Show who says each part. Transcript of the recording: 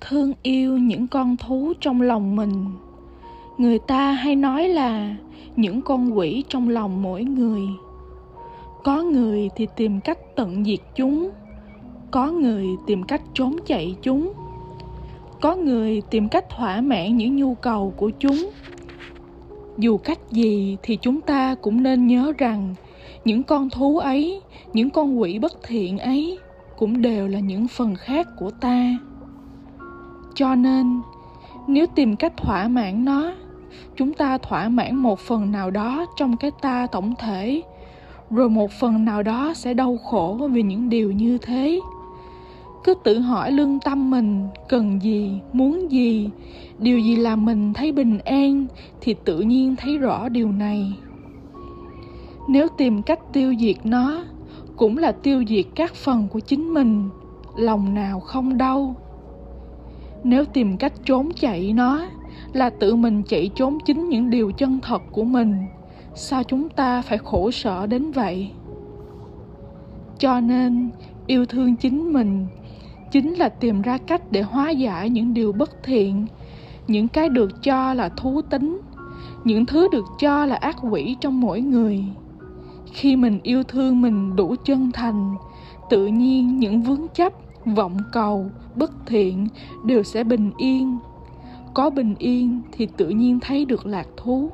Speaker 1: thương yêu những con thú trong lòng mình. Người ta hay nói là những con quỷ trong lòng mỗi người. Có người thì tìm cách tận diệt chúng, có người tìm cách trốn chạy chúng, có người tìm cách thỏa mãn những nhu cầu của chúng. Dù cách gì thì chúng ta cũng nên nhớ rằng những con thú ấy, những con quỷ bất thiện ấy cũng đều là những phần khác của ta cho nên, nếu tìm cách thỏa mãn nó, chúng ta thỏa mãn một phần nào đó trong cái ta tổng thể, rồi một phần nào đó sẽ đau khổ vì những điều như thế. Cứ tự hỏi lương tâm mình, cần gì, muốn gì, điều gì làm mình thấy bình an thì tự nhiên thấy rõ điều này. Nếu tìm cách tiêu diệt nó, cũng là tiêu diệt các phần của chính mình, lòng nào không đau nếu tìm cách trốn chạy nó, là tự mình chạy trốn chính những điều chân thật của mình. Sao chúng ta phải khổ sở đến vậy? Cho nên, yêu thương chính mình chính là tìm ra cách để hóa giải những điều bất thiện, những cái được cho là thú tính, những thứ được cho là ác quỷ trong mỗi người. Khi mình yêu thương mình đủ chân thành, tự nhiên những vướng chấp vọng cầu, bất thiện, đều sẽ bình yên. Có bình yên thì tự nhiên thấy được lạc thú.